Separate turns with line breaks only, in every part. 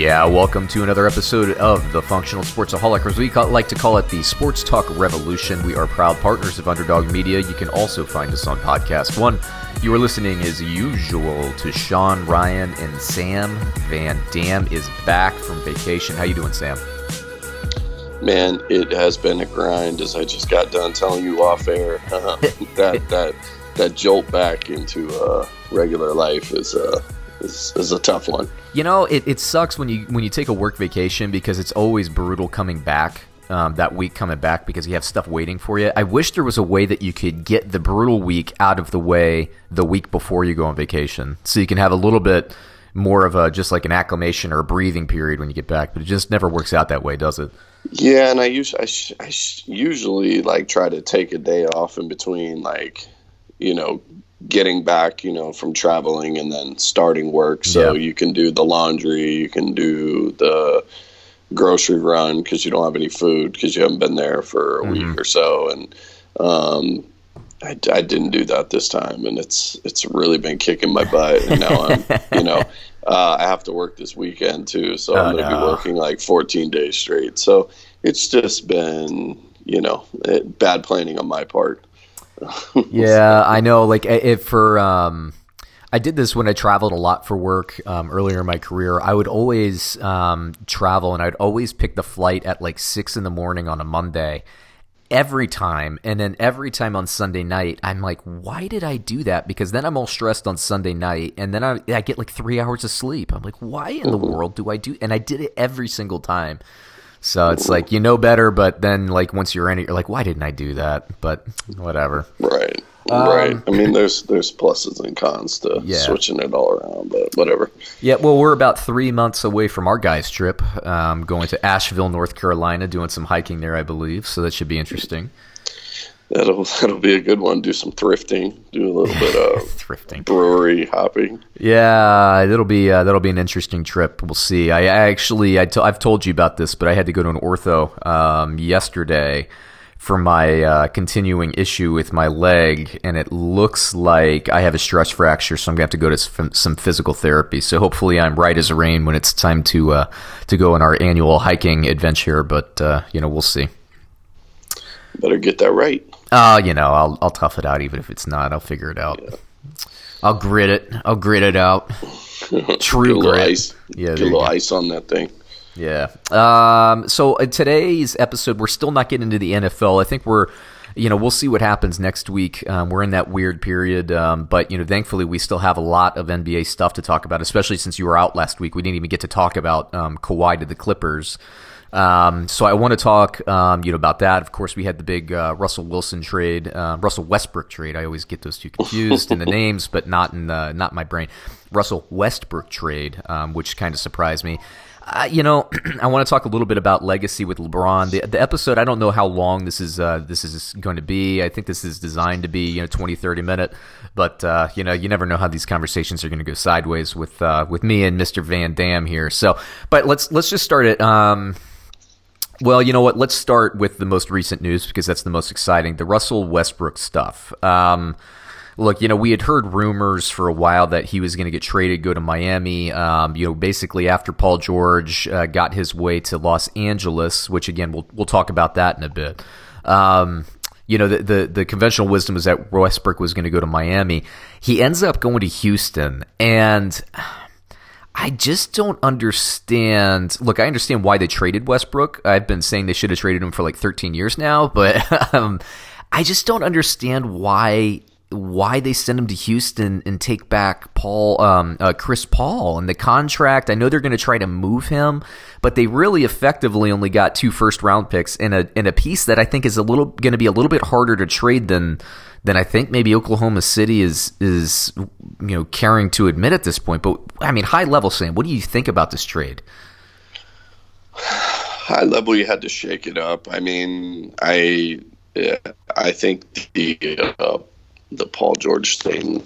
Yeah, welcome to another episode of the Functional Sportsaholic, or as we call, like to call it, the Sports Talk Revolution. We are proud partners of Underdog Media. You can also find us on Podcast One. You are listening, as usual, to Sean Ryan and Sam Van Dam is back from vacation. How you doing, Sam?
Man, it has been a grind, as I just got done telling you off air. that that that jolt back into uh, regular life is uh, is, is a tough one.
You know, it, it sucks when you when you take a work vacation because it's always brutal coming back. Um, that week coming back because you have stuff waiting for you. I wish there was a way that you could get the brutal week out of the way the week before you go on vacation, so you can have a little bit more of a just like an acclimation or a breathing period when you get back. But it just never works out that way, does it?
Yeah, and I usually I, sh- I sh- usually like try to take a day off in between, like you know, getting back, you know, from traveling and then starting work. So
Yeah.
you can do the laundry, you can do the grocery run because you don't have any food because you haven't been there for a week or so. And um, I, I didn't do that this time, and it's it's really been kicking my butt. And now I'm, you know, uh, I have to work this weekend too, so I'm
Oh,
going to
no.
be working like 14 days straight. So it's just been, you know, eh, bad planning on my part.
Yeah, I know. Like if for um, I did this when I traveled a lot for work um, earlier in my career. I would always um, travel, and I'd always pick the flight at like six in the morning on a Monday. Every time, and then every time on Sunday night, I'm like, why did I do that? Because then I'm all stressed on Sunday night, and then I, I get like three hours of sleep. I'm like, why in the world do I do? And I did it every single time. So it's like you know better, but then like once you're in it, you're like, why didn't I do that? But whatever.
Right. right. I mean, there's there's pluses and cons to
Um, Yeah.
switching it all around, but whatever.
Yeah, well, we're about three months away from our guys' trip, um, going to Asheville, North Carolina, doing some hiking there, I believe. So that should be interesting.
That'll that'll be a good one. Do some thrifting. Do a little bit of
Thrifting.
brewery hopping.
Yeah, that'll be uh, that'll be an interesting trip. We'll see. I, I actually I t- I've told you about this, but I had to go to an ortho um, yesterday for my uh, continuing issue with my leg, and it looks like I have a stress fracture, so I'm gonna have to go to some, some physical therapy. So hopefully, I'm right as rain when it's time to uh, to go on our annual hiking adventure. But uh, you know, we'll see.
Better get that right.
Oh, you know, I'll I'll tough it out, even if it's not. I'll figure it out. I'll grit it. I'll grit it out. True grit.
ice.
Yeah,
Get a little ice on that thing.
Yeah. Um, so uh, today's episode, we're still not getting into the NFL. I think we're, you know, we'll see what happens next week. Um, we're in that weird period, um, but you know, thankfully, we still have a lot of NBA stuff to talk about. Especially since you were out last week, we didn't even get to talk about um, Kawhi to the Clippers. Um, so I want to talk, um, you know, about that. Of course, we had the big uh, Russell Wilson trade, uh, Russell Westbrook trade. I always get those two confused in the names, but not in the, not my brain. Russell Westbrook trade, um, which kind of surprised me. Uh, you know, I want to talk a little bit about legacy with LeBron. The, the episode, I don't know how long this is uh, this is going to be. I think this is designed to be you know 20, 30 minute, but uh, you know you never know how these conversations are going to go sideways with uh, with me and Mr. Van Dam here. So, but let's let's just start it. Um, well, you know what? Let's start with the most recent news because that's the most exciting. The Russell Westbrook stuff. Um, look, you know, we had heard rumors for a while that he was going to get traded, go to Miami. Um, you know, basically after Paul George uh, got his way to Los Angeles, which again we'll we'll talk about that in a bit. Um, you know, the, the the conventional wisdom is that Westbrook was going to go to Miami. He ends up going to Houston, and I just don't understand. Look, I understand why they traded Westbrook. I've been saying they should have traded him for like 13 years now, but um, I just don't understand why why they send him to Houston and take back Paul, um, uh, Chris Paul, and the contract. I know they're going to try to move him, but they really effectively only got two first round picks in a in a piece that I think is a little going to be a little bit harder to trade than than I think maybe Oklahoma City is is you know caring to admit at this point. But I mean, high level, Sam, what do you think about this trade?
high level you had to shake it up i mean i i think the uh, the Paul George thing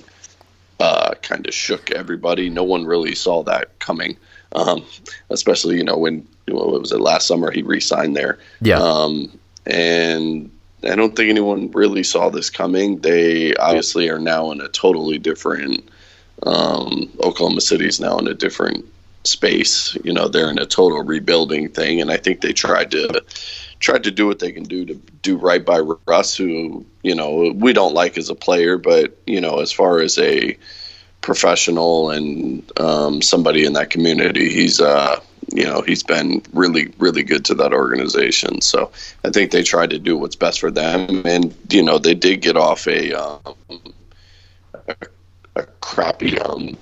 uh, kind of shook everybody. No one really saw that coming, um, especially you know when what was it last summer he re-signed there.
Yeah.
Um, and I don't think anyone really saw this coming. They obviously are now in a totally different. Um, Oklahoma City's now in a different space. You know, they're in a total rebuilding thing, and I think they tried to tried to do what they can do to do right by Russ, who you know we don't like as a player, but you know as far as a professional and um, somebody in that community, he's uh, you know he's been really really good to that organization. So I think they tried to do what's best for them, and you know they did get off a um, a, a crappy um,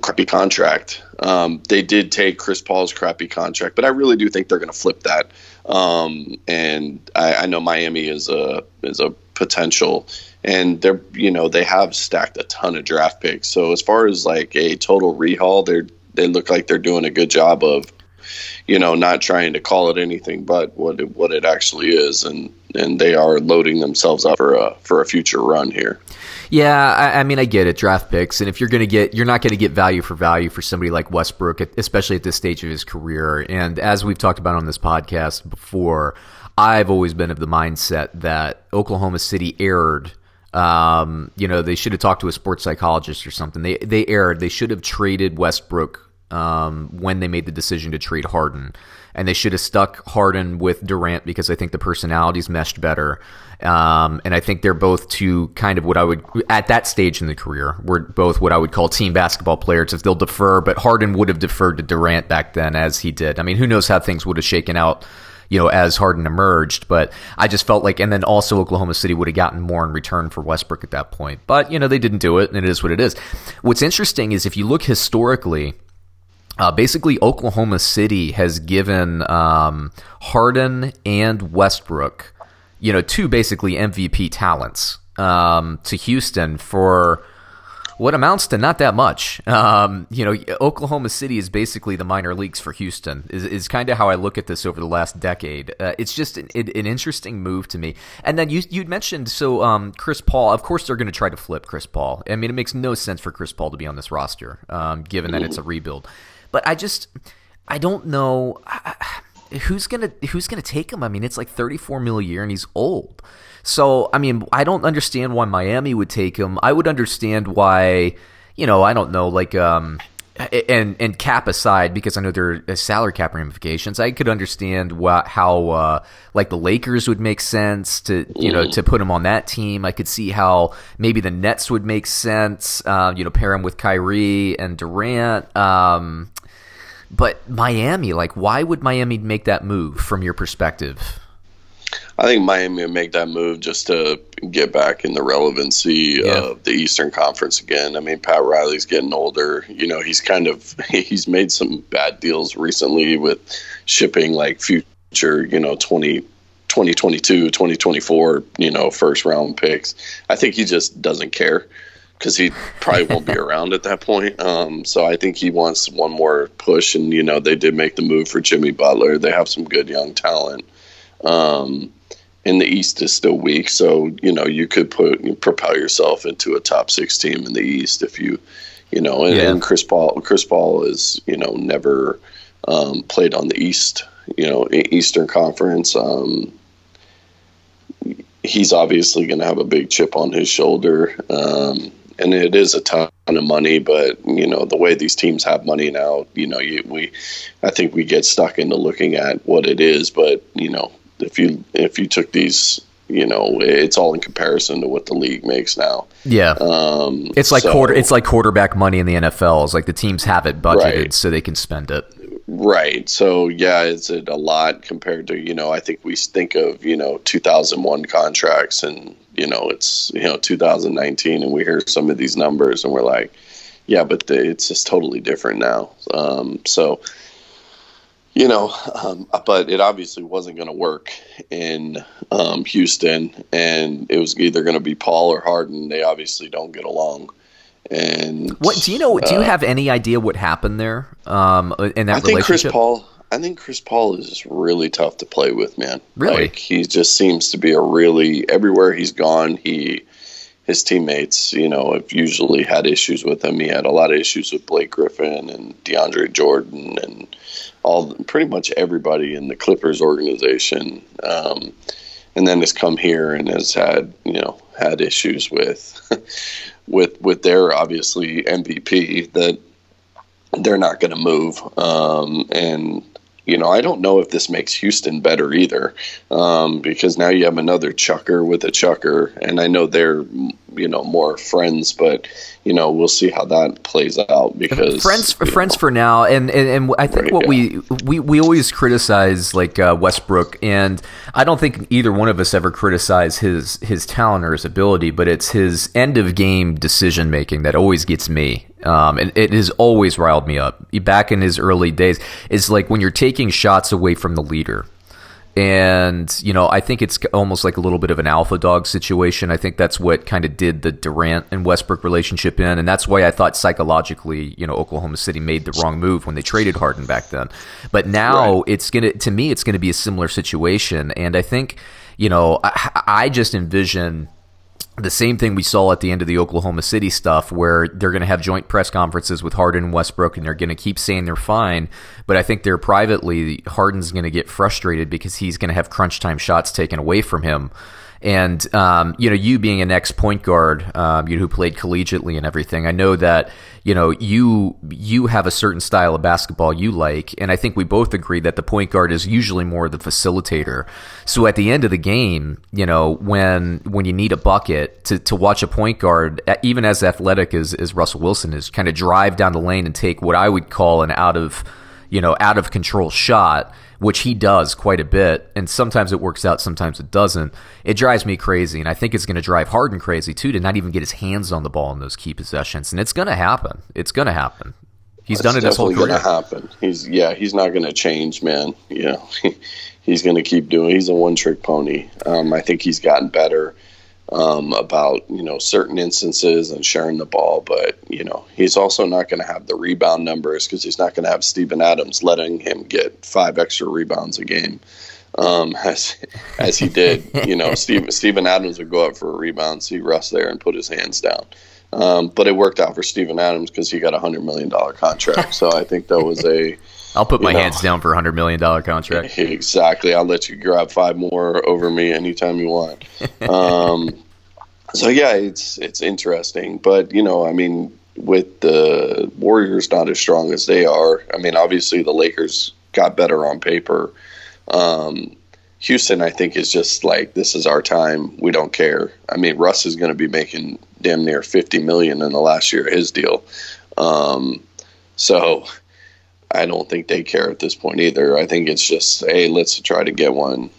crappy contract. Um, they did take Chris Paul's crappy contract, but I really do think they're going to flip that. Um, and I, I, know Miami is a is a potential, and they're you know they have stacked a ton of draft picks. So as far as like a total rehaul, they're they look like they're doing a good job of you know not trying to call it anything but what it, what it actually is, and and they are loading themselves up for a for a future run here.
Yeah, I, I, mean, I get it, draft picks, and if you're going to get, you're not going to get value for value for somebody like Westbrook, especially at this stage of his career. And as we've talked about on this podcast before, I've always been of the mindset that Oklahoma City erred. Um, you know, they should have talked to a sports psychologist or something. They they erred. They should have traded Westbrook um, when they made the decision to trade Harden. And they should have stuck Harden with Durant because I think the personalities meshed better. Um, and I think they're both two kind of what I would, at that stage in the career, were both what I would call team basketball players if they'll defer. But Harden would have deferred to Durant back then as he did. I mean, who knows how things would have shaken out you know, as Harden emerged. But I just felt like, and then also Oklahoma City would have gotten more in return for Westbrook at that point. But, you know, they didn't do it, and it is what it is. What's interesting is if you look historically, uh, basically, Oklahoma City has given um, Harden and Westbrook, you know, two basically MVP talents um, to Houston for what amounts to not that much. Um, you know, Oklahoma City is basically the minor leagues for Houston. Is, is kind of how I look at this over the last decade. Uh, it's just an, an, interesting move to me. And then you you'd mentioned so um, Chris Paul. Of course, they're going to try to flip Chris Paul. I mean, it makes no sense for Chris Paul to be on this roster, um, given that it's a rebuild. But I just I don't know who's gonna who's gonna take him. I mean, it's like 34 mil a year, and he's old. So I mean, I don't understand why Miami would take him. I would understand why, you know, I don't know, like um, and and cap aside, because I know there are salary cap ramifications. I could understand what, how uh, like the Lakers would make sense to you know to put him on that team. I could see how maybe the Nets would make sense. Uh, you know, pair him with Kyrie and Durant. Um, but Miami, like, why would Miami make that move from your perspective?
I think Miami would make that move just to get back in the relevancy yeah. of the Eastern Conference again. I mean, Pat Riley's getting older. You know, he's kind of he's made some bad deals recently with shipping like future, you know, 20 2022, 2024, you know, first round picks. I think he just doesn't care because he probably won't be around at that point. Um, so I think he wants one more push. And, you know, they did make the move for Jimmy Butler. They have some good young talent. Um, and the East is still weak. So, you know, you could put, you propel yourself into a top six team in the East if you, you know, and, yeah. and Chris Paul, Chris Paul is, you know, never um, played on the East, you know, Eastern Conference. Um, he's obviously going to have a big chip on his shoulder. Um, and it is a ton of money. But you know, the way these teams have money now, you know, you, we, I think we get stuck into looking at what it is. But you know, if you if you took these you know it's all in comparison to what the league makes now.
Yeah. Um, it's like so, quarter it's like quarterback money in the nfl is like the teams have it budgeted right. so they can spend it.
Right. So yeah is it a lot compared to you know i think we think of you know 2001 contracts and you know it's you know 2019 and we hear some of these numbers and we're like yeah but the, it's just totally different now. Um, so you know um, but it obviously wasn't going to work in um, houston and it was either going to be paul or harden they obviously don't get along and
what do you know do you uh, have any idea what happened there um, in that I think
Chris Paul I think Chris Paul is really tough to play with, man.
Really,
like, he just seems to be a really everywhere he's gone. He his teammates, you know, have usually had issues with him. He had a lot of issues with Blake Griffin and DeAndre Jordan and all pretty much everybody in the Clippers organization. Um, and then has come here and has had you know had issues with with with their obviously MVP that they're not going to move um, and you know, I don't know if this makes Houston better either, um, because now you have another chucker with a chucker, and I know they're you know more friends, but you know we'll see how that plays out because
friends friends know, for now, and, and and I think right, what yeah. we we we always criticize like uh, Westbrook, and I don't think either one of us ever criticize his his talent or his ability, but it's his end of game decision making that always gets me. Um, and it has always riled me up. Back in his early days, is like when you're taking shots away from the leader. And, you know, I think it's almost like a little bit of an alpha dog situation. I think that's what kind of did the Durant and Westbrook relationship in. And that's why I thought psychologically, you know, Oklahoma City made the wrong move when they traded Harden back then. But now right. it's going to, to me, it's going to be a similar situation. And I think, you know, I, I just envision the same thing we saw at the end of the Oklahoma City stuff, where they're going to have joint press conferences with Harden and Westbrook, and they're going to keep saying they're fine. But I think they're privately, Harden's going to get frustrated because he's going to have crunch time shots taken away from him. And um, you know, you being an ex point guard, um, you who played collegiately and everything, I know that you know you you have a certain style of basketball you like, and I think we both agree that the point guard is usually more the facilitator. So at the end of the game, you know, when when you need a bucket to, to watch a point guard, even as athletic as, as Russell Wilson is, kind of drive down the lane and take what I would call an out of you know out of control shot which he does quite a bit, and sometimes it works out, sometimes it doesn't. It drives me crazy, and I think it's going to drive Harden crazy too to not even get his hands on the ball in those key possessions, and it's going to happen. It's going to happen. He's done it his whole career.
It's going to happen. He's yeah, he's not going to change, man. You know, he's going to keep doing. He's a one trick pony. Um, I think he's gotten better um, about you know certain instances and sharing the ball, but you know he's also not going to have the rebound numbers because he's not going to have Steven Adams letting him get five extra rebounds a game, um, as as he did. you know, Steve, Steven Adams would go up for a rebound, see Russ there, and put his hands down. Um, but it worked out for Steven Adams because he got a hundred million dollar contract. So I think that was a
I'll put my know, hands down for a hundred million dollar contract.
Exactly. I'll let you grab five more over me anytime you want. Um, so yeah, it's it's interesting, but you know, I mean, with the Warriors not as strong as they are, I mean, obviously the Lakers got better on paper. Um, Houston, I think, is just like this is our time. We don't care. I mean, Russ is going to be making damn near fifty million in the last year of his deal. Um, so I don't think they care at this point either. I think it's just, hey, let's try to get one.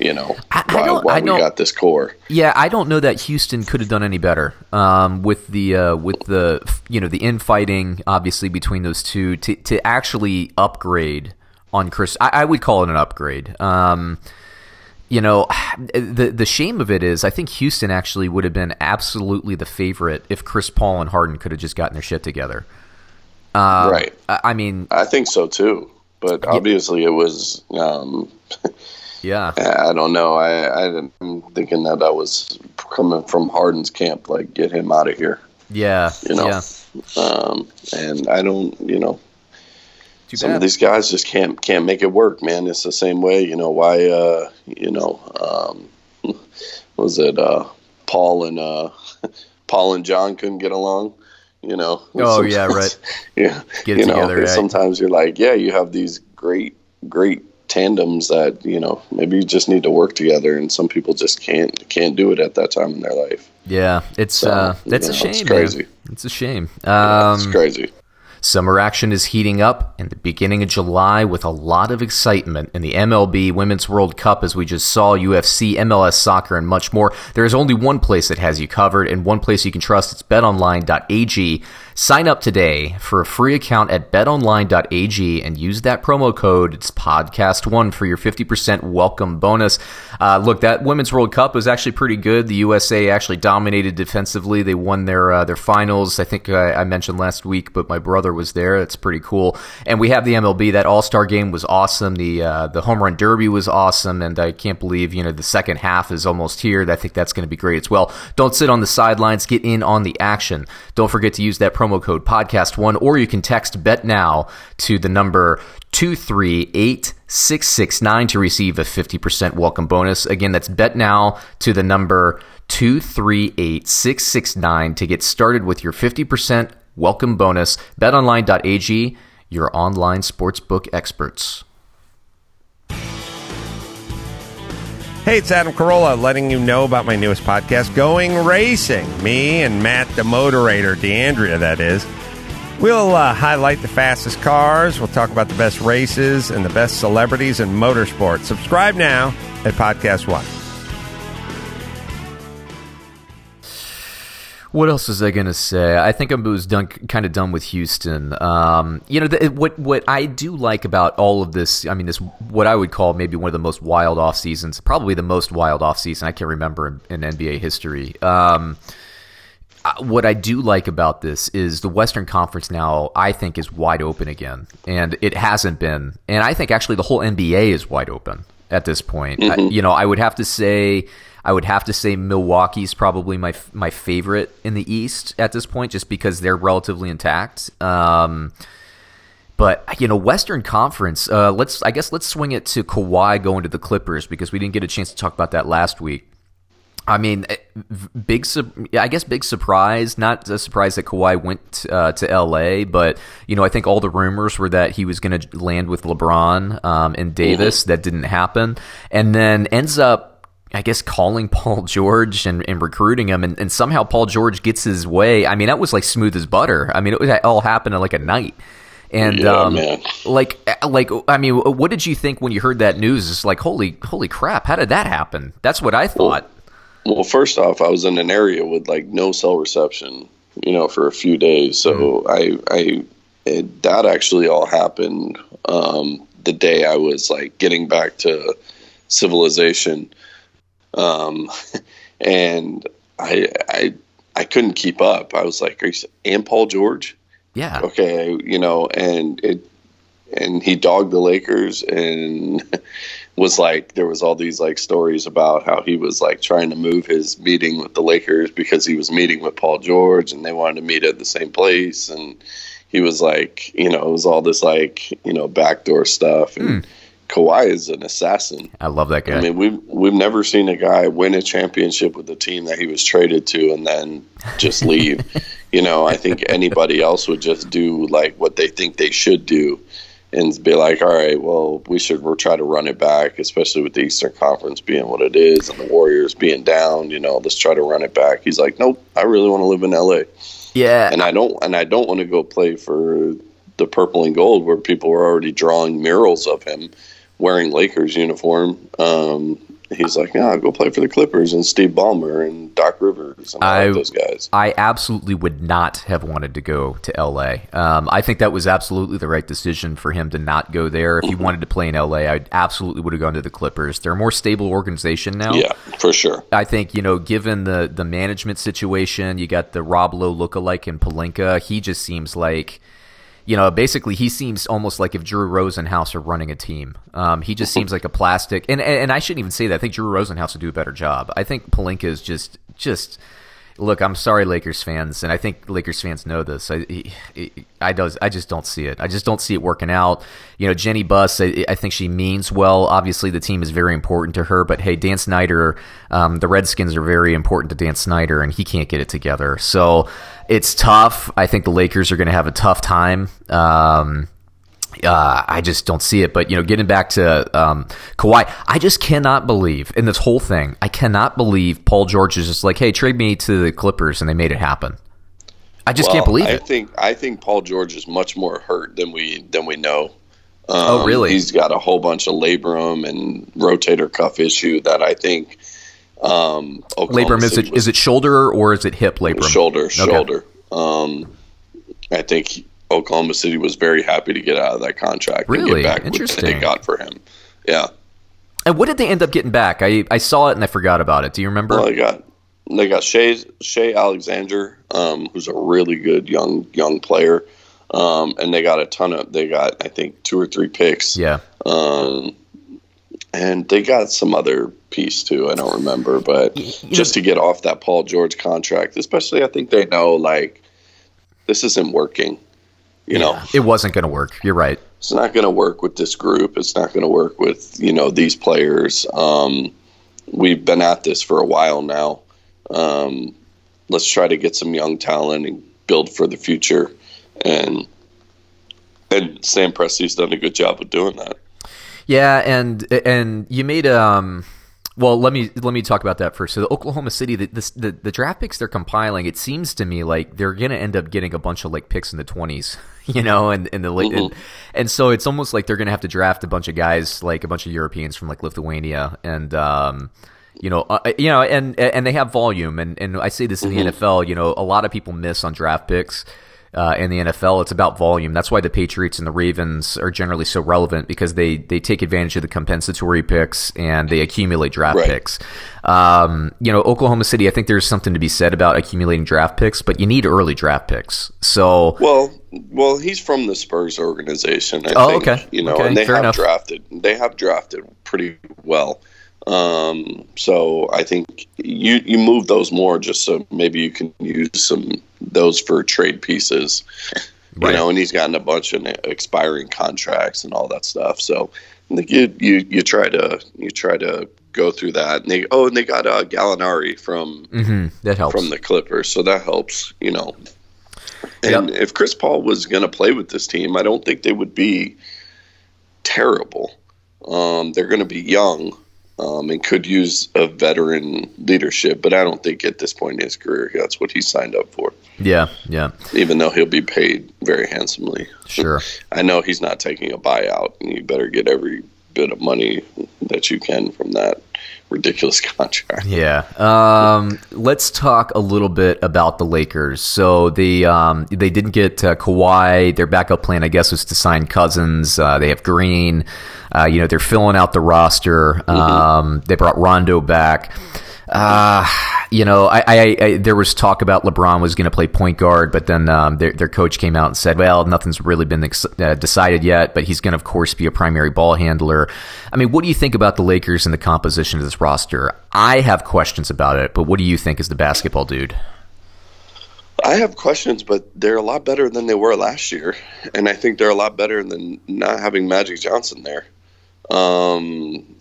You know, I, I we got this core.
Yeah, I don't know that Houston could have done any better um, with the uh, with the you know the infighting obviously between those two to to actually upgrade on Chris. I, I would call it an upgrade. Um, you know, the the shame of it is, I think Houston actually would have been absolutely the favorite if Chris Paul and Harden could have just gotten their shit together.
Um, right.
I mean,
I think so too. But obviously, yeah. it was. Um,
yeah.
I don't know. I, I am thinking that that was coming from Harden's camp. Like, get him out of here.
Yeah.
You know.
Yeah.
Um, and I don't. You know. Too some bad. of these guys just can't can't make it work, man. It's the same way. You know why? Uh, you know. Um, was it uh, Paul and uh, Paul and John couldn't get along? You know.
Oh yeah, right.
yeah,
get you together. Know,
Sometimes you're like, yeah, you have these great, great tandems that you know maybe you just need to work together, and some people just can't can't do it at that time in their life.
Yeah, it's so, uh, that's a shame. It's crazy. Man. It's a shame. Um,
yeah, it's crazy.
Summer action is heating up in the beginning of July with a lot of excitement in the MLB Women's World Cup, as we just saw, UFC, MLS soccer, and much more. There is only one place that has you covered and one place you can trust. It's betonline.ag. Sign up today for a free account at betonline.ag and use that promo code. It's podcast1 for your 50% welcome bonus. Uh, look, that Women's World Cup was actually pretty good. The USA actually dominated defensively. They won their uh, their finals. I think I, I mentioned last week, but my brother was there. That's pretty cool. And we have the MLB. That All Star game was awesome. The uh, the home run derby was awesome, and I can't believe you know the second half is almost here. I think that's going to be great as well. Don't sit on the sidelines. Get in on the action. Don't forget to use that promo code podcast one, or you can text bet now to the number two three eight six six nine to receive a fifty percent welcome bonus. Again, that's bet now to the number 238 to get started with your 50% welcome bonus. BetOnline.ag, your online sportsbook experts.
Hey, it's Adam Carolla letting you know about my newest podcast, Going Racing. Me and Matt, the moderator, D'Andrea, that is. We'll uh, highlight the fastest cars. We'll talk about the best races and the best celebrities in motorsport. Subscribe now at Podcast One.
What else was I going to say? I think I was done, kind of done with Houston. Um, you know, the, what what I do like about all of this, I mean, this what I would call maybe one of the most wild off seasons, probably the most wild off season I can remember in, in NBA history. Um, what I do like about this is the Western Conference now, I think, is wide open again, and it hasn't been. And I think actually the whole NBA is wide open at this point. Mm-hmm. I, you know, I would have to say I would have to say Milwaukee's probably my my favorite in the East at this point, just because they're relatively intact. Um, but you know, Western Conference. Uh, let's I guess let's swing it to Kawhi going to the Clippers because we didn't get a chance to talk about that last week. I mean, eh, big. I guess big surprise. Not a surprise that Kawhi went uh, to L.A., but you know, I think all the rumors were that he was going to land with LeBron um, and Davis. Mm-hmm. That didn't happen, and then ends up I guess calling Paul George and, and recruiting him, and, and, somehow Paul George gets his way. I mean, that was like smooth as butter. I mean, it, was, it all happened in like a night. And yeah, um, like, like, I mean, what did you think when you heard that news? It's like, holy, holy crap! How did that happen? That's what I thought.
Well, first off, I was in an area with like no cell reception, you know, for a few days. So mm-hmm. I, I, it, that actually all happened um, the day I was like getting back to civilization um, and I, I, I couldn't keep up. I was like, "Are you and Paul George?"
Yeah.
Okay, you know, and it, and he dogged the Lakers and was like, there was all these like stories about how he was like trying to move his meeting with the Lakers because he was meeting with Paul George and they wanted to meet at the same place and he was like, you know, it was all this like, you know, backdoor stuff and. Mm Kawhi is an assassin.
I love that guy.
I mean, we've we've never seen a guy win a championship with the team that he was traded to and then just leave. you know, I think anybody else would just do like what they think they should do and be like, all right, well, we should we'll try to run it back, especially with the Eastern Conference being what it is and the Warriors being down. You know, let's try to run it back. He's like, nope, I really want to live in LA.
Yeah,
and I don't, and I don't want to go play for the purple and gold where people were already drawing murals of him wearing Lakers uniform. Um, he's like, yeah, I'll go play for the Clippers and Steve Ballmer and Doc Rivers and I, those guys.
I absolutely would not have wanted to go to LA. Um, I think that was absolutely the right decision for him to not go there. If he wanted to play in LA, I absolutely would have gone to the Clippers. They're a more stable organization now.
Yeah, for sure.
I think, you know, given the, the management situation, you got the Rob Lowe lookalike in Pelinka. He just seems like – you know, basically he seems almost like if Drew Rosenhaus are running a team. Um, he just seems like a plastic, and, and I shouldn't even say that. I think Drew Rosenhaus would do a better job. I think Pelinka is just just look, I'm sorry, Lakers fans, and I think Lakers fans know this. I, I, does, I just don't see it. I just don't see it working out. You know, Jeanie Buss, I, I think she means well. Obviously, the team is very important to her, but hey, Dan Snyder, um, the Redskins are very important to Dan Snyder, and he can't get it together. So it's tough. I think the Lakers are going to have a tough time. Um, uh, I just don't see it. But you know, getting back to um, Kawhi, I just cannot believe in this whole thing. I cannot believe Paul George is just like, "Hey, trade me to the Clippers," and they made it happen. I just
well,
can't believe
I
it.
I think I think Paul George is much more hurt than we than we know.
Um, oh, really?
He's got a whole bunch of labrum and rotator cuff issue that I think. Um,
labrum is it was, is it shoulder or is it hip labrum?
Shoulder, shoulder. Okay. Um, I think Oklahoma City was very happy to get out of that contract
really?
and get back
Interesting.
what they got for him. Yeah.
And what did they end up getting back? I, I saw it and I forgot about it. Do you remember?
Well, they got they got Shai Shai Alexander, um, who's a really good young young player. um, and they got a ton of. They got I think two or three picks.
Yeah.
Um, and they got some other piece too. I don't remember, but just to get off that Paul George contract, especially, I think they know like this isn't working. You know,
It wasn't going to work. You're right.
it's not going to work with this group. It's not going to work with you know these players. Um, we've been at this for a while now. Um, let's try to get some young talent and build for the future. And and Sam Presti's done a good job of doing that.
Yeah, and and you made um. Well, let me let me talk about that first. So the Oklahoma City, the, the the, the draft picks they're compiling, it seems to me like they're going to end up getting a bunch of like picks in the twenties, you know, and in the late, and, and so it's almost like they're going to have to draft a bunch of guys, like a bunch of Europeans from like Lithuania, and um, you know, uh, you know, and and they have volume, and and I say this in the NFL, you know, a lot of people miss on draft picks uh, in the NFL. It's about volume. That's why the Patriots and the Ravens are generally so relevant because they they take advantage of the compensatory picks and they accumulate draft
Right.
picks. Um, you know, Oklahoma City. I think there's something to be said about accumulating draft picks, but you need early draft picks. So
Well, well, he's from the Spurs organization. I
Oh,
think,
okay.
You know,
Okay,
and they
fair
have
enough.
drafted. They have drafted pretty well. Um, so I think you you move those more just so maybe you can use some those for trade pieces.
Right.
You know, and he's gotten a bunch of expiring contracts and all that stuff. So I think you you you try to you try to go through that. And they oh, and they got uh, Gallinari from
mm-hmm. that helps.
from the Clippers, so that helps, you know. And if Chris Paul was going to play with this team, I don't think they would be terrible. Um, they're going to be young um, and could use a veteran leadership, but I don't think at this point in his career that's what he signed up for.
yeah, yeah,
Even though he'll be paid very handsomely,
sure.
I know he's not taking a buyout, and you better get every bit of money that you can from that ridiculous contract.
Yeah. Um, let's talk a little bit about the Lakers. So they um, they didn't get uh, Kawhi. Their backup plan, I guess, was to sign Cousins. Uh, they have Green. Uh, you know, they're filling out the roster. Um, they brought Rondo back. Uh, you know, I, I, I there was talk about LeBron was going to play point guard, but then um, their their coach came out and said, "Well, nothing's really been ex- uh, decided yet, but he's going to, of course, be a primary ball handler." I mean, what do you think about the Lakers and the composition of this roster? I have questions about it, but what do you think as the basketball dude?
I have questions, but they're a lot better than they were last year, and I think they're a lot better than not having Magic Johnson there. Um,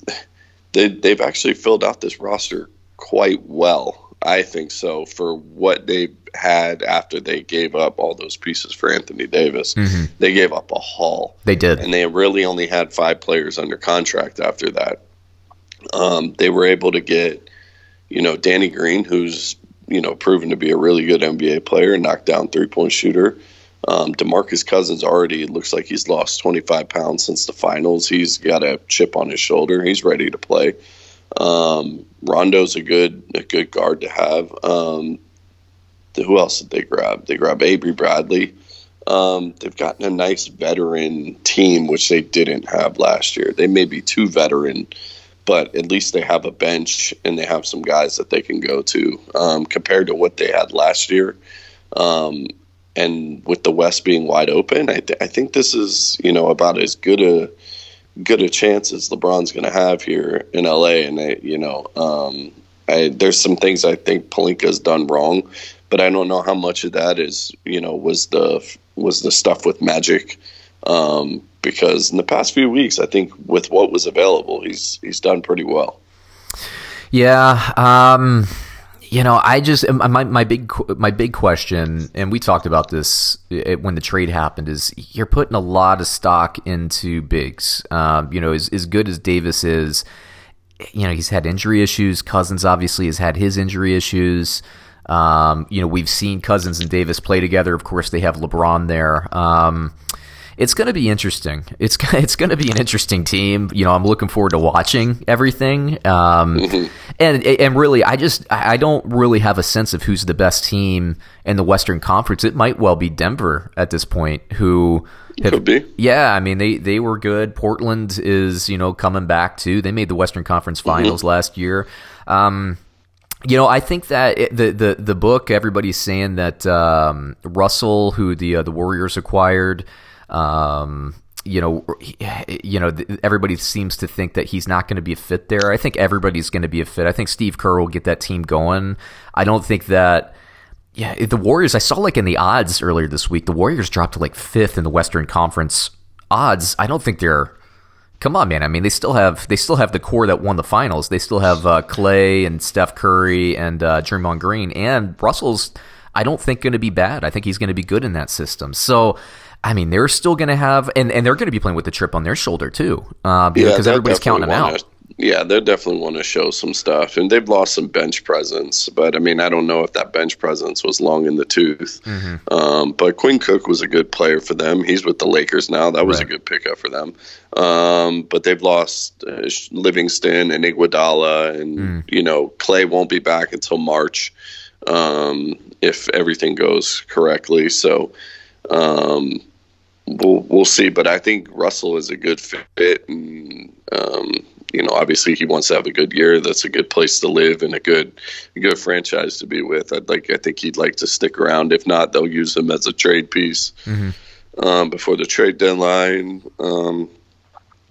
they they've actually filled out this roster quite well. I think so for what they had after they gave up all those pieces for Anthony Davis. They gave up a haul
They did.
and they really only had five players under contract after that. Um, they were able to get, you know, Danny Green, who's you know proven to be a really good NBA player, knockdown three point shooter. Um, Demarcus Cousins already looks like he's lost 25 pounds since the finals. He's got a chip on his shoulder. He's ready to play. Um, Rondo's a good a good guard to have. Um, who else did they grab? They grab Avery Bradley. Um, they've gotten a nice veteran team, which they didn't have last year. They may be too veteran, but at least they have a bench and they have some guys that they can go to um, compared to what they had last year. Um, and with the West being wide open, I, th- I think this is you know about as good a good a chance as LeBron's going to have here in LA. And I, you know, um, I, there's some things I think Pelinka's done wrong, but I don't know how much of that is you know was the was the stuff with Magic. Um, because in the past few weeks, I think with what was available, he's he's done pretty well.
Yeah, um, you know, I just my my big my big question, and we talked about this eh, when the trade happened, is you're putting a lot of stock into bigs. Um, you know, as as good as Davis is, you know, he's had injury issues. Cousins obviously has had his injury issues. Um, you know, we've seen Cousins and Davis play together. Of course, they have LeBron there. Um, it's going to be interesting. It's it's going to be an interesting team. You know, I'm looking forward to watching everything. Um, and and really, I just I don't really have a sense of who's the best team in the Western Conference. It might well be Denver at this point, who have,
Could be.
yeah, I mean they they were good. Portland is you know coming back too. They made the Western Conference Finals last year. Um, You know, I think that it, the the the book everybody's saying that um, Russell, who the uh, the Warriors acquired, um, you know, you know, everybody seems to think that he's not going to be a fit there. I think everybody's going to be a fit. I think Steve Kerr will get that team going. I don't think that. Yeah, the Warriors. I saw like in the odds earlier this week, the Warriors dropped to like fifth in the Western Conference odds. I don't think they're. Come on, man. I mean, they still have they still have the core that won the finals. They still have uh, Clay and Steph Curry and uh, Draymond Green and Russell's. I don't think going to be bad. I think he's going to be good in that system. So I mean, they're still going to have, and, and they're going to be playing with the chip on their shoulder too, uh, because yeah, everybody's counting them out.
Yeah, they definitely want to show some stuff, and they've lost some bench presence. But I mean, I don't know if that bench presence was long in the tooth. Mm-hmm. Um, but Quinn Cook was a good player for them. He's with the Lakers now. That was right. a good pickup for them. Um, but they've lost uh, Livingston and Iguodala, and mm. you know Clay won't be back until March um, if everything goes correctly. So. Um, we'll we'll see. But I think Russell is a good fit, and um, you know, obviously he wants to have a good year. That's a good place to live and a good a good franchise to be with. I'd like I think he'd like to stick around. If not, they'll use him as a trade piece mm-hmm. um, before the trade deadline. Um,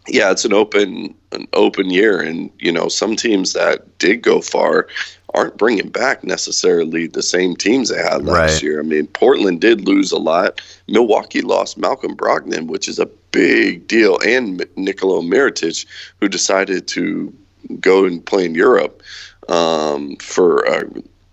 yeah, it's an open an open year, and you know some teams that did go far aren't bringing back necessarily the same teams they had last right. year. I mean, Portland did lose a lot. Milwaukee lost Malcolm Brogdon, which is a big deal, and Nikola Mirotic, who decided to go and play in Europe um, for a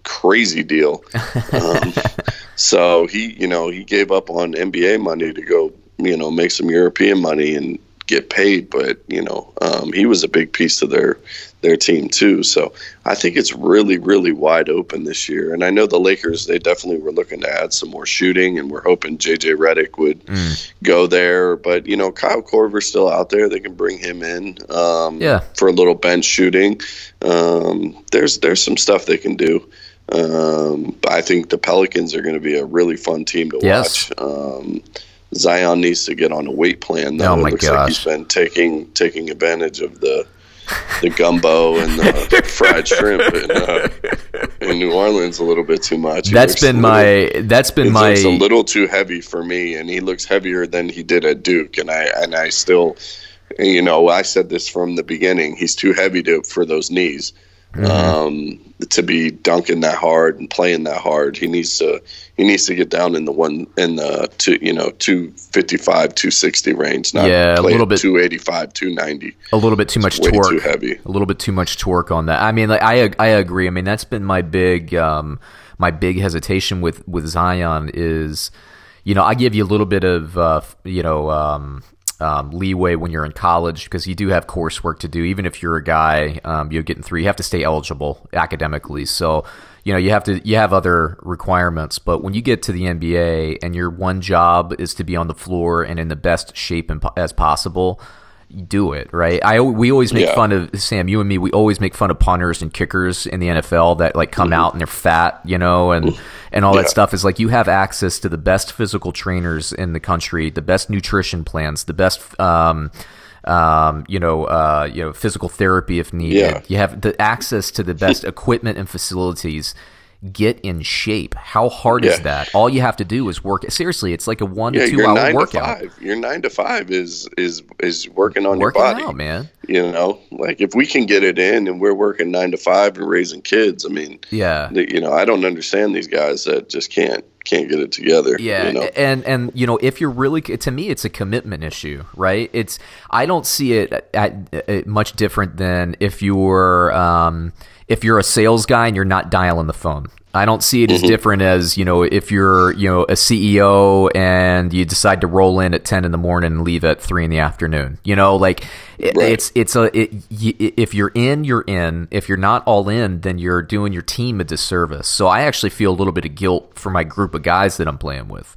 crazy deal. Um, so he, you know, he gave up on NBA money to go, you know, make some European money and get paid, but you know, um, he was a big piece of their their team too. So I think it's really, really wide open this year. And I know the Lakers they definitely were looking to add some more shooting, and we're hoping JJ Redick would mm. go there. But you know, Kyle Korver's still out there; they can bring him in, um,
yeah.
for a little bench shooting. Um, there's there's some stuff they can do. Um, I think the Pelicans are going to be a really fun team to
yes.
watch. Um, Zion needs to get on a weight plan. Though.
Oh my
it looks
gosh.
like he's been taking taking advantage of the the gumbo and the fried shrimp in, uh, in New Orleans a little bit too much.
He that's been my that's been my
It's a little too heavy for me, and he looks heavier than he did at Duke, and I and I still, you know, I said this from the beginning. He's too heavy to for those knees. Mm-hmm. Um, to be dunking that hard and playing that hard. He needs to he needs to get down in the one in the two you know two fifty five two sixty range. Not
yeah, a little bit
two eighty five two ninety.
A little bit too much torque.
Too heavy.
A little bit too much torque on that. I mean, like, I I agree. I mean, that's been my big um, my big hesitation with with Zion is. You know, I give you a little bit of, uh, you know, um, um, leeway when you're in college because you do have coursework to do. Even if you're a guy, um, you're getting three. You have to stay eligible academically. So you know you have to you have other requirements. But when you get to the NBA and your one job is to be on the floor and in the best shape as possible, do it right. I we always make yeah. fun of Sam. You and me. We always make fun of punters and kickers in the NFL that like come mm-hmm. out and they're fat, you know, and and all yeah. that stuff. Is like you have access to the best physical trainers in the country, the best nutrition plans, the best. Um, um, you know, uh, you know, physical therapy if needed.
Yeah.
You have the access to the best equipment and facilities get in shape. How hard yeah. is that? All you have to do is work. Seriously, it's like a one
yeah,
to two hour
workout. Your nine to five is is is working on
working
your body,
out, man.
You know, like if we can get it in, and we're working nine to five and raising kids. I mean,
yeah,
you know, I don't understand these guys that just can't can't get it together.
Yeah,
you know?
and and you know, if you're really to me, it's a commitment issue, right? It's I don't see it at, at, at much different than if you're um, if you're a sales guy and you're not dialing the phone. I don't see it as mm-hmm. different as you know if you're you know a CEO and you decide to roll in at ten in the morning and leave at three in the afternoon. You know, like it, right. it's it's a it, if you're in, you're in. If you're not all in, then you're doing your team a disservice. So I actually feel a little bit of guilt for my group of guys that I'm playing with.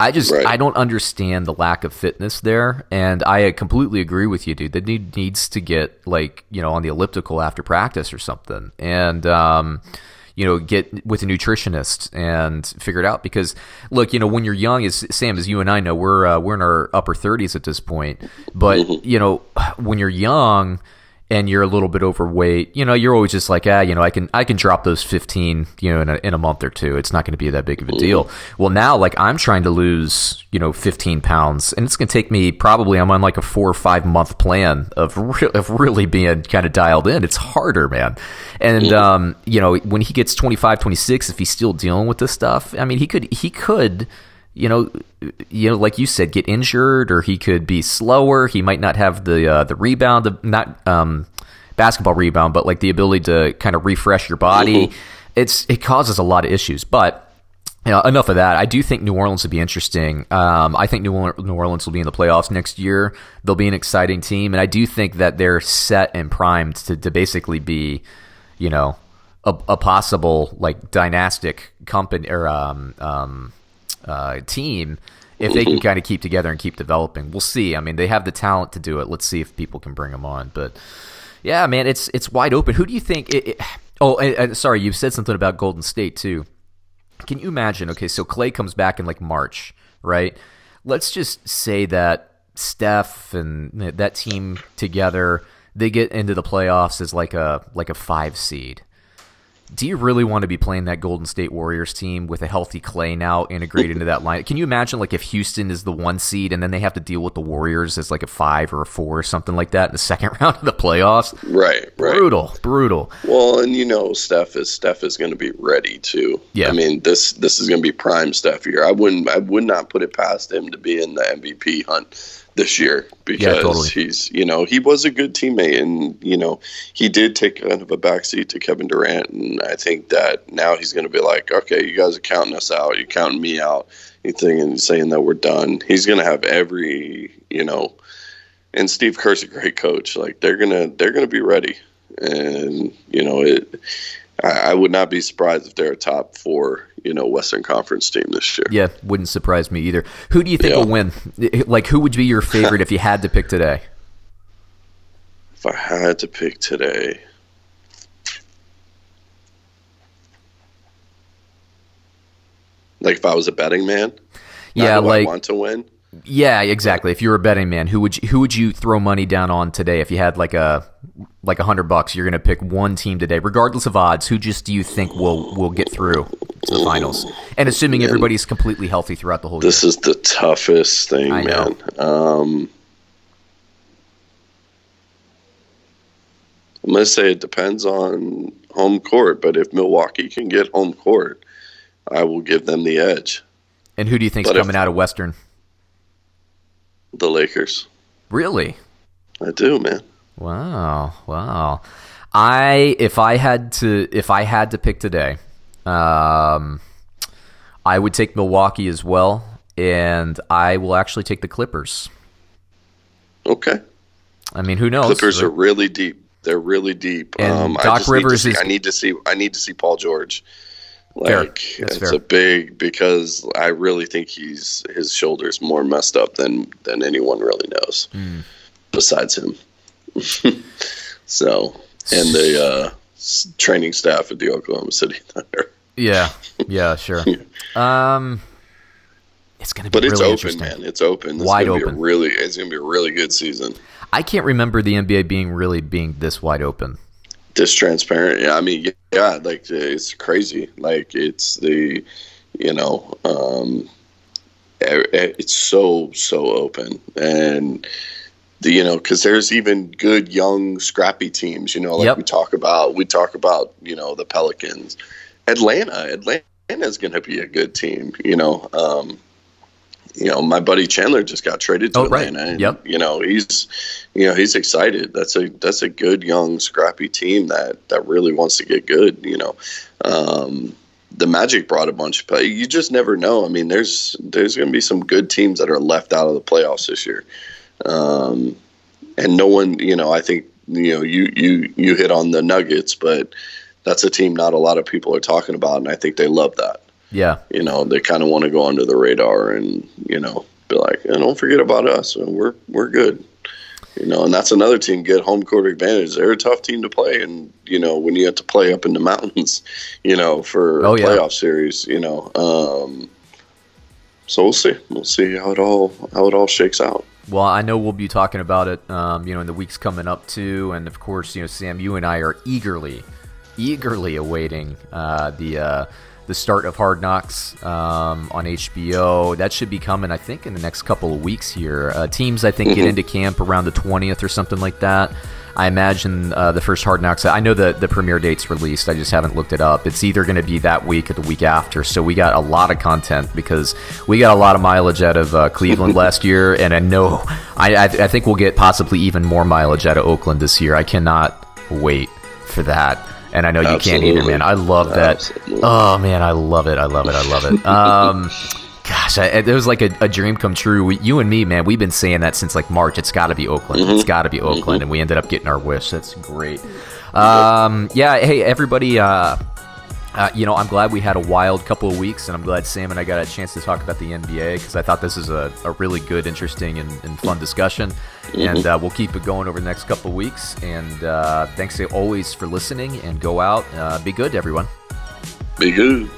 I just right. I don't understand the lack of fitness there, and I completely agree with you, dude. That need needs to get like you know on the elliptical after practice or something, and um, you know get with a nutritionist and figure it out. Because look, you know when you're young, as Sam, as you and I know, we're uh, we're in our upper 30s at this point, but mm-hmm. you know when you're young and you're a little bit overweight, you know, you're always just like, ah, you know, I can I can drop those 15, you know, in a, in a month or two. It's not going to be that big of a deal. Well, now like I'm trying to lose, you know, 15 pounds, and it's going to take me probably I'm on like a four or five month plan of re- of really being kind of dialed in. It's harder, man. And um, you know, when he gets 25, 26, if he's still dealing with this stuff, I mean, he could he could you know, you know, like you said, get injured, or he could be slower. He might not have the uh, the rebound, the, not um, basketball rebound, but like the ability to kind of refresh your body. Mm-hmm. It's it causes a lot of issues, but. You know, enough of that. I do think New Orleans would be interesting. Um, I think New, New Orleans will be in the playoffs next year. They'll be an exciting team, and I do think that they're set and primed to, to basically be, you know, a, a possible like dynastic company or um, um, uh, team if they can kind of keep together and keep developing. We'll see. I mean, they have the talent to do it. Let's see if people can bring them on. But yeah, man, it's it's wide open. Who do you think? It, it, oh, and, and, sorry, you said something about Golden State too. Can you imagine? Okay, so Clay comes back in like March, right? Let's just say that Steph and that team together, they get into the playoffs as like a like a five seed do you really want to be playing that Golden State Warriors team with a healthy Clay now integrated into that line? Can you imagine like if Houston is the one seed and then they have to deal with the Warriors as like a five or a four or something like that in the second round of the playoffs?
Right, right.
Brutal, brutal.
Well, and you know, Steph is Steph is going to be ready too. Yeah. I mean this this is going to be prime Steph here. I wouldn't I would not put it past him to be in the MVP hunt this year because yeah, totally. he's you know he was a good teammate and you know he did take kind of a backseat to Kevin Durant. And I think that now he's going to be like okay you guys are counting us out. You're counting me out. You thinking saying that we're done. He's going to have every you know and Steve Kerr's a great coach. Like they're gonna they're gonna be ready. And you know it I, I would not be surprised if they're a top four you know Western Conference team this year.
Yeah, wouldn't surprise me either. Who do you think yeah. will win? Like, who would be your favorite if you had to pick today?
If I had to pick today, like if I was a betting man,
yeah, like
I want to win.
Yeah, exactly. If you were a betting man, who would you, who would you throw money down on today? If you had like a like a hundred bucks, you're going to pick one team today, regardless of odds. Who just do you think will will get through to the finals? And assuming man, everybody's completely healthy throughout the whole
this
year.
This is the toughest thing, I man. Um, I'm going to say it depends on home court, but if Milwaukee can get home court, I will give them the edge.
And who do you think is coming if, out of Western?
The Lakers.
Really?
I do, man.
Wow, wow. I if I had to if I had to pick today, um, I would take Milwaukee as well, and I will actually take the Clippers.
Okay.
I mean, who knows?
Clippers are really deep. They're really deep.
And um, Doc Rivers
see,
is.
I need to see. I need to see Paul George. Like fair. it's fair. a big because I really think he's his shoulders more messed up than than anyone really knows, mm. besides him. so and the uh, training staff at the Oklahoma City Thunder.
Yeah, yeah, sure. um, it's gonna be,
but
really
it's open, man. It's open. It's
wide
gonna
open.
Be really, it's gonna be a really good season.
I can't remember the NBA being really being this wide open
this transparent. Yeah, I mean, yeah, like it's crazy. Like it's the, you know, um, it's so so open and the you know because there's even good young scrappy teams. You know, like yep. we talk about we talk about you know the Pelicans, Atlanta. Atlanta is going to be a good team. You know. Um, you know, my buddy Chandler just got traded to
oh,
Atlanta.
Right.
And,
yep.
You know, he's, you know, he's excited. That's a that's a good young scrappy team that that really wants to get good. You know, um, the Magic brought a bunch, but you just never know. I mean, there's there's going to be some good teams that are left out of the playoffs this year, um, and no one. You know, I think you know you you you hit on the Nuggets, but that's a team not a lot of people are talking about, and I think they love that.
Yeah.
You know, they kind of want to go under the radar and, you know, be like, and don't forget about us. We're, we're good. You know, and that's another team get home court advantage. They're a tough team to play, and you know when you have to play up in the mountains, you know for oh, a playoff series, you know. Um, so we'll see. We'll see how it all how it all shakes out.
Well, I know we'll be talking about it, um, you know, in the weeks coming up too, and of course, you know, Sam, you and I are eagerly, eagerly awaiting uh, the uh, the start of Hard Knocks um, on HBO. That should be coming, I think, in the next couple of weeks here. Uh, teams, I think, get into camp around the twentieth or something like that. I imagine uh, the first Hard Knocks. I know the the premiere date's released. I just haven't looked it up. It's either going to be that week or the week after. So we got a lot of content because we got a lot of mileage out of uh, Cleveland last year, and I know I, I I think we'll get possibly even more mileage out of Oakland this year. I cannot wait for that. And I know you can't either, man. I love that.
Absolutely.
Oh man, I love it. I love it. I love it. Um, gosh, I, it was like a, a dream come true. We, you and me, man, we've been saying that since like March. It's got to be Oakland. It's got to be Oakland, and we ended up getting our wish. That's great. Um, yeah. Hey, everybody. Uh, uh, you know, I'm glad we had a wild couple of weeks, and I'm glad Sam and I got a chance to talk about the NBA because I thought this is a, a really good, interesting, and, and fun discussion. And uh, we'll keep it going over the next couple of weeks. And uh, thanks always for listening, and go out. Uh, be good, everyone.
Be good.